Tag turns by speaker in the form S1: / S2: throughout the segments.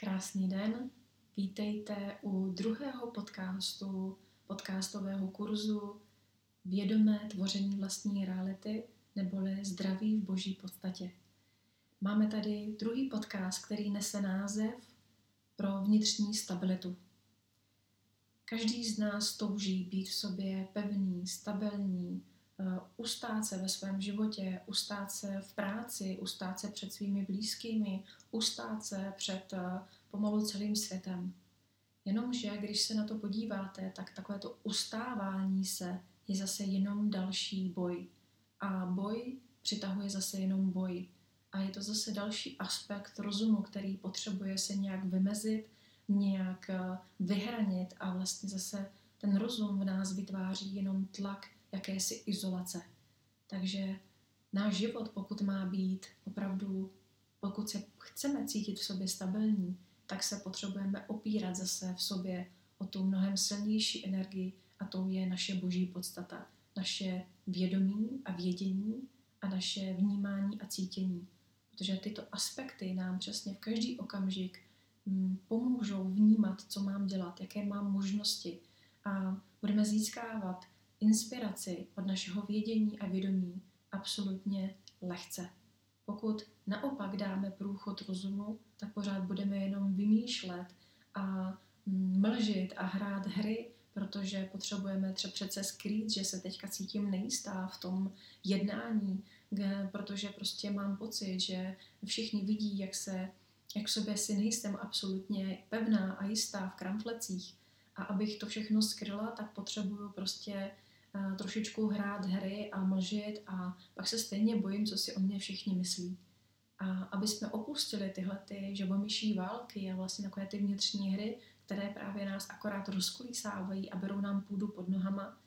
S1: Krásný den, vítejte u druhého podcastu, podcastového kurzu Vědomé tvoření vlastní reality neboli Zdraví v boží podstatě. Máme tady druhý podcast, který nese název pro vnitřní stabilitu. Každý z nás touží být v sobě pevný, stabilní, ustát se ve svém životě, ustát se v práci, ustát se před svými blízkými, ustát se před eh, pomalu celým světem. Jenomže, když se na to podíváte, tak takové to ustávání se je zase jenom další boj. A boj přitahuje zase jenom boj. A je to zase další aspekt rozumu, který potřebuje se nějak vymezit, nějak eh, vyhranit a vlastně zase ten rozum v nás vytváří jenom tlak jakési izolace. Takže náš život, pokud má být opravdu, pokud se chceme cítit v sobě stabilní, tak se potřebujeme opírat zase v sobě o tu mnohem silnější energii a to je naše boží podstata, naše vědomí a vědění a naše vnímání a cítění. Protože tyto aspekty nám přesně v každý okamžik mm, pomůžou vnímat, co mám dělat, jaké mám možnosti a budeme získávat inspiraci od našeho vědění a vědomí absolutně lehce. Pokud naopak dáme průchod rozumu, tak pořád budeme jenom vymýšlet a mlžit a hrát hry, protože potřebujeme třeba přece skrýt, že se teďka cítím nejistá v tom jednání, protože prostě mám pocit, že všichni vidí, jak se jak v sobě si nejsem absolutně pevná a jistá v kramflecích. A abych to všechno skryla, tak potřebuju prostě trošičku hrát hry a mlžit a pak se stejně bojím, co si o mě všichni myslí. A aby jsme opustili tyhle ty žabomyší války a vlastně takové ty vnitřní hry, které právě nás akorát rozkolísávají a berou nám půdu pod nohama,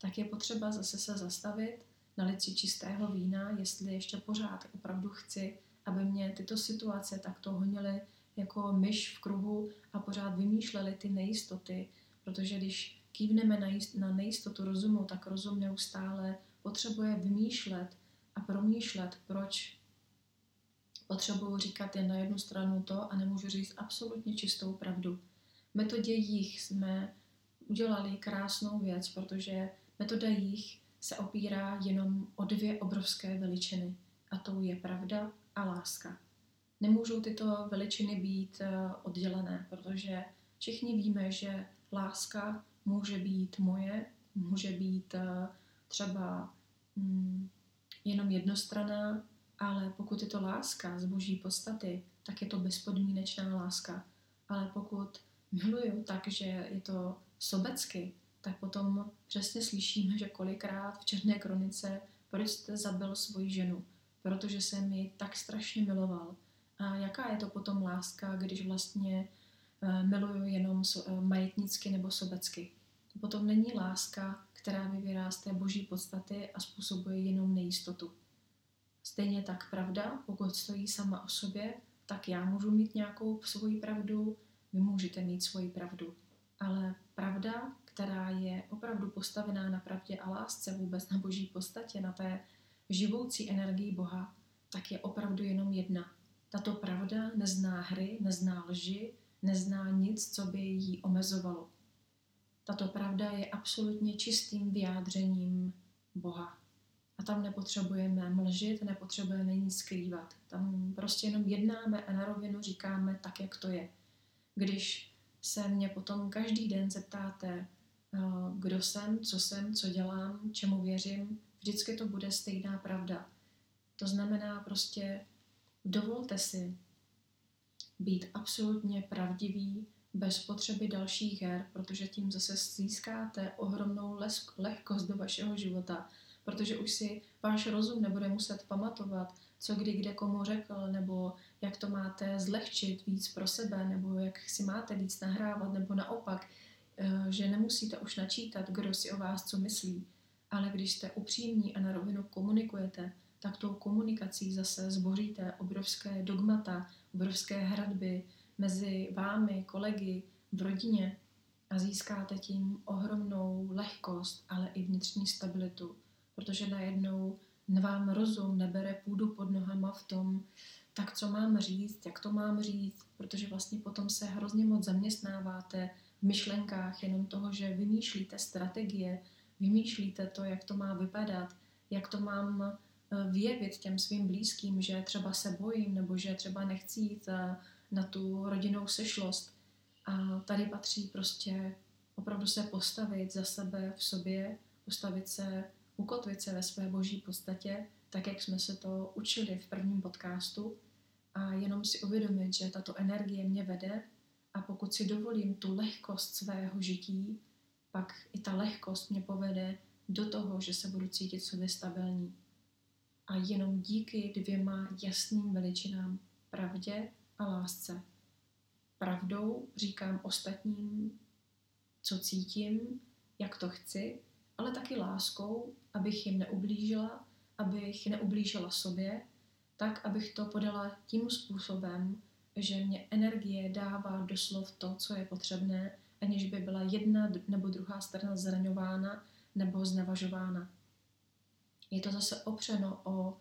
S1: tak je potřeba zase se zastavit, nalit si čistého vína, jestli ještě pořád opravdu chci, aby mě tyto situace takto honily jako myš v kruhu a pořád vymýšleli ty nejistoty, protože když kývneme na, jist, na nejistotu rozumu, tak rozum neustále potřebuje vymýšlet a promýšlet, proč potřebuju říkat jen na jednu stranu to a nemůžu říct absolutně čistou pravdu. metodě jich jsme udělali krásnou věc, protože metoda jich se opírá jenom o dvě obrovské veličiny a to je pravda a láska. Nemůžou tyto veličiny být eh, oddělené, protože všichni víme, že láska může být moje, může být eh, třeba mm, jenom jednostraná, ale pokud je to láska z boží podstaty, tak je to bezpodmínečná láska. Ale pokud miluju tak, že je to sobecky, tak potom přesně slyšíme, že kolikrát v Černé kronice, proč jste zabil svoji ženu? Protože jsem mi tak strašně miloval. A jaká je to potom láska, když vlastně miluju jenom uh, majetnicky nebo sobecky? To potom není láska, která vyvírá z té boží podstaty a způsobuje jenom nejistotu. Stejně tak pravda, pokud stojí sama o sobě, tak já můžu mít nějakou svoji pravdu, vy můžete mít svoji pravdu. Ale pravda, která je opravdu postavená na pravdě a lásce, vůbec na boží podstatě, na té živoucí energii Boha, tak je opravdu jenom jedna. Tato pravda nezná hry, nezná lži, nezná nic, co by jí omezovalo. Tato pravda je absolutně čistým vyjádřením Boha. A tam nepotřebujeme mlžit, nepotřebujeme nic skrývat. Tam prostě jenom jednáme a na rovinu říkáme tak, jak to je. Když se mě potom každý den zeptáte, eh, kdo jsem, co jsem, co dělám, čemu věřím, vždycky to bude stejná pravda. To znamená prostě dovolte si být absolutně pravdivý, bez potřeby dalších her, protože tím zase získáte ohromnou lehkost do vašeho života, protože už si váš rozum nebude muset pamatovat, co kdy kde komu řekl, nebo jak to máte zlehčit víc pro sebe, nebo jak si máte víc nahrávat, nebo naopak, eh, že nemusíte už načítat, kdo si o vás co myslí. Ale když jste upřímní a na rovinu komunikujete, tak tou komunikací zase zboříte obrovské dogmata, obrovské hradby, mezi vámi, kolegy, v rodině a získáte tím ohromnou lehkost, ale i vnitřní stabilitu, protože najednou vám rozum nebere půdu pod nohama v tom, tak co mám říct, jak to mám říct, protože vlastně potom se hrozně moc zaměstnáváte v myšlenkách jenom toho, že vymýšlíte strategie, vymýšlíte to, jak to má vypadat, jak to mám eh, vyjevit těm svým blízkým, že třeba se bojím nebo že třeba nechci jít eh, na tu rodinnou sešlost. A tady patří prostě opravdu se postavit za sebe v sobě, postavit se, ukotvit se ve své boží podstatě, tak jak jsme se to učili v prvním podcastu a jenom si uvědomit, že tato energie mě vede a pokud si dovolím tu lehkost svého žití, pak i ta lehkost mě povede do toho, že se budu cítit sobě stabilní. A jenom díky dvěma jasným veličinám, pravdě a lásce. Pravdou říkám ostatním, co cítím, jak to chci, ale taky láskou, abych jim neublížila, abych neublížila sobě, tak, abych to podala tím způsobem, že mě energie dává doslov to, co je potřebné, aniž by byla jedna nebo druhá strana zraňována nebo znevažována. Je to zase opřeno o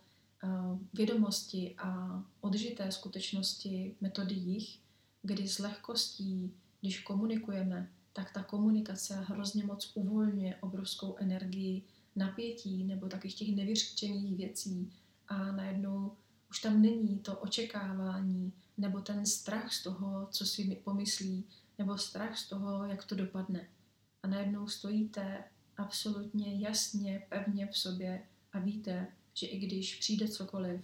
S1: vědomosti a odžité skutečnosti metodiích, kdy s lehkostí, když komunikujeme, tak ta komunikace hrozně moc uvolňuje obrovskou energii napětí nebo takových těch nevyřčených věcí a najednou už tam není to očekávání nebo ten strach z toho, co si pomyslí, nebo strach z toho, jak to dopadne. A najednou stojíte absolutně jasně, pevně v sobě a víte, že i když přijde cokoliv,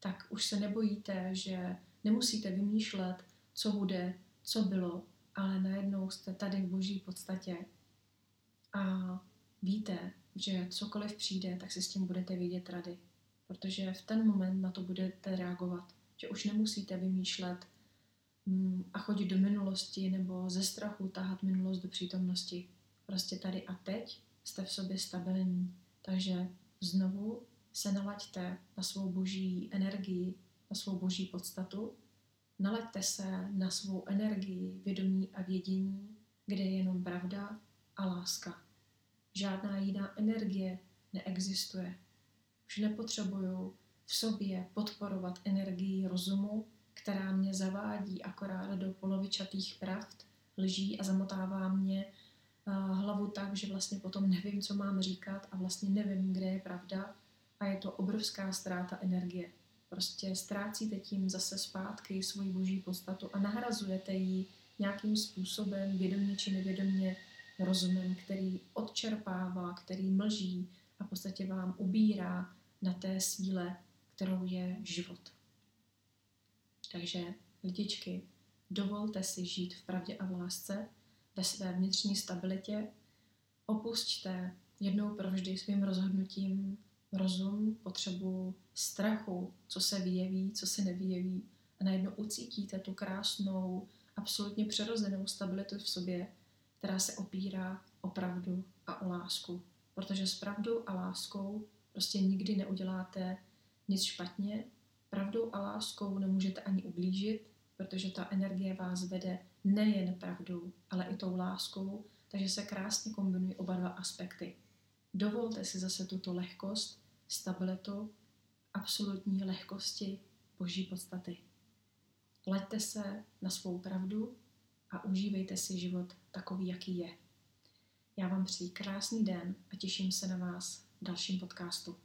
S1: tak už se nebojíte, že nemusíte vymýšlet, co bude, co bylo, ale najednou jste tady v boží podstatě a víte, že cokoliv přijde, tak si s tím budete vědět rady. Protože v ten moment na to budete reagovat. Že už nemusíte vymýšlet mm, a chodit do minulosti nebo ze strachu tahat minulost do přítomnosti. Prostě tady a teď jste v sobě stabilní. Takže znovu se nalaďte na svou boží energii, na svou boží podstatu, nalaďte se na svou energii, vědomí a vědění, kde je jenom pravda a láska. Žádná jiná energie neexistuje. Už nepotřebuju v sobě podporovat energii rozumu, která mě zavádí akorát do polovičatých pravd, lží a zamotává mě tak, že vlastně potom nevím, co mám říkat a vlastně nevím, kde je pravda a je to obrovská ztráta energie. Prostě ztrácíte tím zase zpátky svoji boží podstatu a nahrazujete ji nějakým způsobem, vědomě či nevědomě, rozumem, který odčerpává, který mlží a v podstatě vám ubírá na té síle, kterou je život. Takže lidičky, dovolte si žít v pravdě a v lásce, ve své vnitřní stabilitě, opusťte jednou provždy svým rozhodnutím rozum, potřebu strachu, co se vyjeví, co se nevyjeví a najednou ucítíte tu krásnou, absolutně přirozenou stabilitu v sobě, která se opírá o pravdu a o lásku. Protože s pravdou a láskou prostě nikdy neuděláte nic špatně. Pravdou a láskou nemůžete ani ublížit, protože ta energie vás vede nejen pravdou, ale i tou láskou, takže se krásně kombinují oba dva aspekty. Dovolte si zase tuto lehkost, stabilitu, absolutní lehkosti boží podstaty. Leďte se na svou pravdu a užívejte si život takový, jaký je. Já vám přeji krásný den a těším se na vás v dalším podcastu.